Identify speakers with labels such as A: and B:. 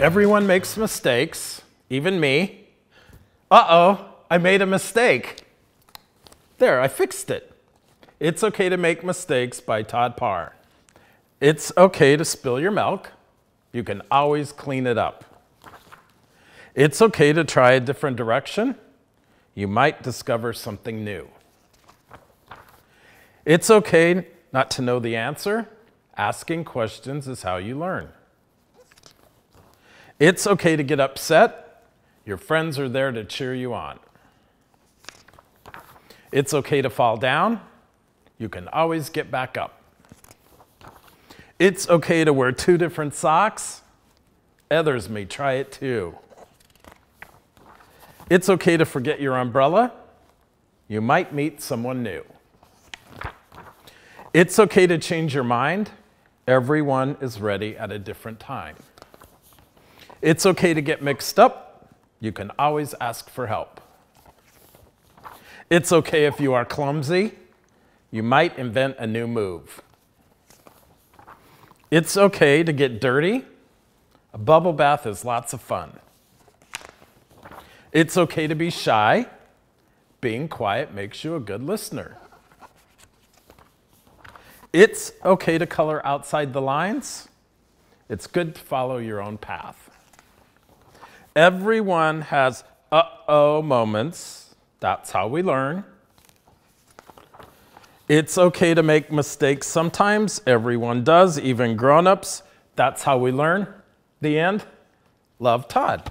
A: Everyone makes mistakes, even me. Uh oh, I made a mistake. There, I fixed it. It's okay to make mistakes by Todd Parr. It's okay to spill your milk. You can always clean it up. It's okay to try a different direction. You might discover something new. It's okay not to know the answer. Asking questions is how you learn. It's okay to get upset. Your friends are there to cheer you on. It's okay to fall down. You can always get back up. It's okay to wear two different socks. Others may try it too. It's okay to forget your umbrella. You might meet someone new. It's okay to change your mind. Everyone is ready at a different time. It's okay to get mixed up. You can always ask for help. It's okay if you are clumsy. You might invent a new move. It's okay to get dirty. A bubble bath is lots of fun. It's okay to be shy. Being quiet makes you a good listener. It's okay to color outside the lines. It's good to follow your own path. Everyone has uh oh moments. That's how we learn. It's okay to make mistakes sometimes. Everyone does, even grown ups. That's how we learn. The end. Love Todd.